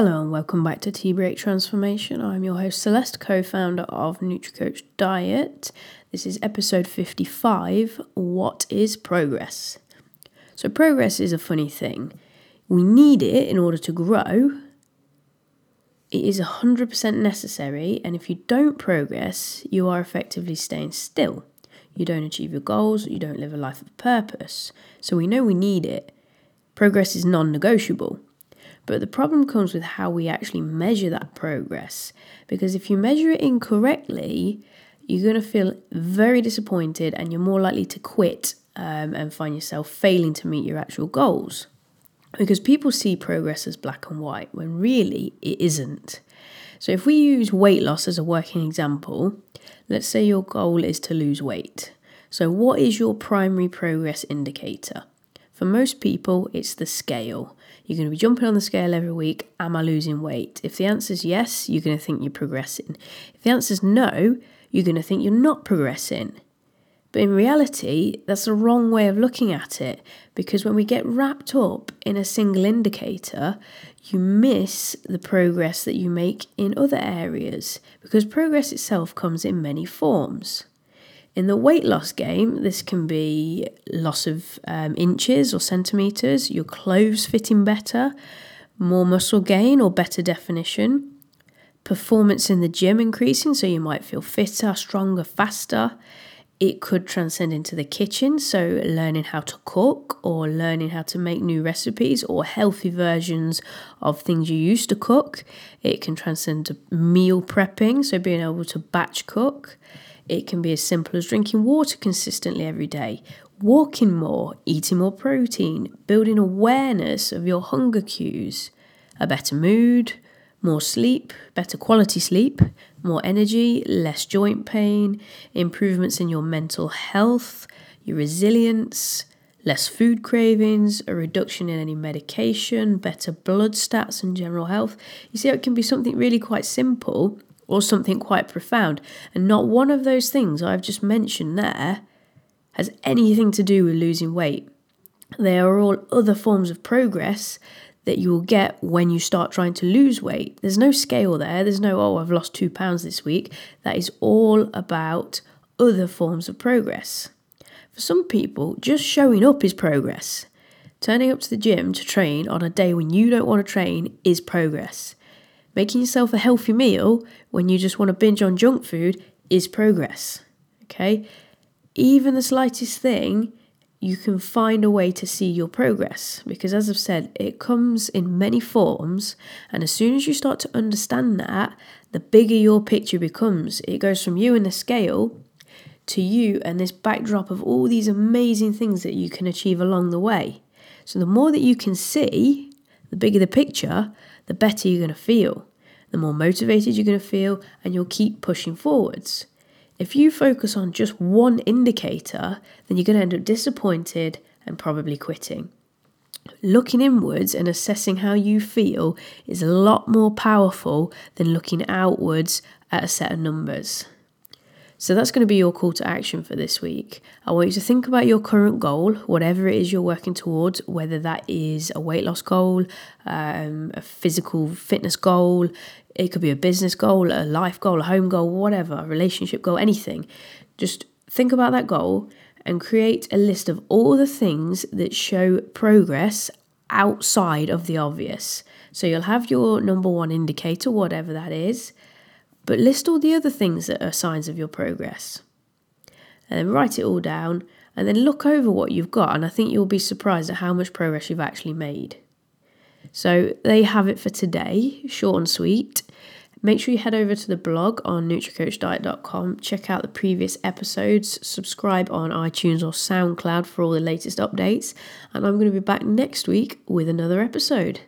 Hello and welcome back to Tea Break Transformation. I'm your host Celeste, co-founder of NutriCoach Diet. This is episode 55. What is progress? So progress is a funny thing. We need it in order to grow. It is 100% necessary and if you don't progress, you are effectively staying still. You don't achieve your goals, you don't live a life of purpose. So we know we need it. Progress is non-negotiable. But the problem comes with how we actually measure that progress. Because if you measure it incorrectly, you're going to feel very disappointed and you're more likely to quit um, and find yourself failing to meet your actual goals. Because people see progress as black and white when really it isn't. So, if we use weight loss as a working example, let's say your goal is to lose weight. So, what is your primary progress indicator? For most people, it's the scale. You're going to be jumping on the scale every week. Am I losing weight? If the answer is yes, you're going to think you're progressing. If the answer is no, you're going to think you're not progressing. But in reality, that's the wrong way of looking at it because when we get wrapped up in a single indicator, you miss the progress that you make in other areas because progress itself comes in many forms. In the weight loss game, this can be loss of um, inches or centimeters, your clothes fitting better, more muscle gain or better definition, performance in the gym increasing, so you might feel fitter, stronger, faster. It could transcend into the kitchen, so learning how to cook or learning how to make new recipes or healthy versions of things you used to cook. It can transcend to meal prepping, so being able to batch cook. It can be as simple as drinking water consistently every day, walking more, eating more protein, building awareness of your hunger cues, a better mood, more sleep, better quality sleep, more energy, less joint pain, improvements in your mental health, your resilience, less food cravings, a reduction in any medication, better blood stats and general health. You see, it can be something really quite simple or something quite profound. And not one of those things I've just mentioned there has anything to do with losing weight. They are all other forms of progress that you will get when you start trying to lose weight. There's no scale there, there's no, oh, I've lost two pounds this week. That is all about other forms of progress. For some people, just showing up is progress. Turning up to the gym to train on a day when you don't want to train is progress. Making yourself a healthy meal when you just want to binge on junk food is progress. Okay? Even the slightest thing, you can find a way to see your progress because, as I've said, it comes in many forms. And as soon as you start to understand that, the bigger your picture becomes. It goes from you and the scale to you and this backdrop of all these amazing things that you can achieve along the way. So, the more that you can see, the bigger the picture, the better you're going to feel the more motivated you're going to feel, and you'll keep pushing forwards. If you focus on just one indicator, then you're going to end up disappointed and probably quitting. Looking inwards and assessing how you feel is a lot more powerful than looking outwards at a set of numbers. So that's going to be your call to action for this week. I want you to think about your current goal, whatever it is you're working towards, whether that is a weight loss goal, um, a physical fitness goal, it could be a business goal, a life goal, a home goal, whatever, a relationship goal, anything. Just think about that goal and create a list of all the things that show progress outside of the obvious. So you'll have your number one indicator, whatever that is but list all the other things that are signs of your progress. And then write it all down and then look over what you've got. And I think you'll be surprised at how much progress you've actually made. So they have it for today, short and sweet. Make sure you head over to the blog on NutriCoachDiet.com, check out the previous episodes, subscribe on iTunes or SoundCloud for all the latest updates, and I'm going to be back next week with another episode.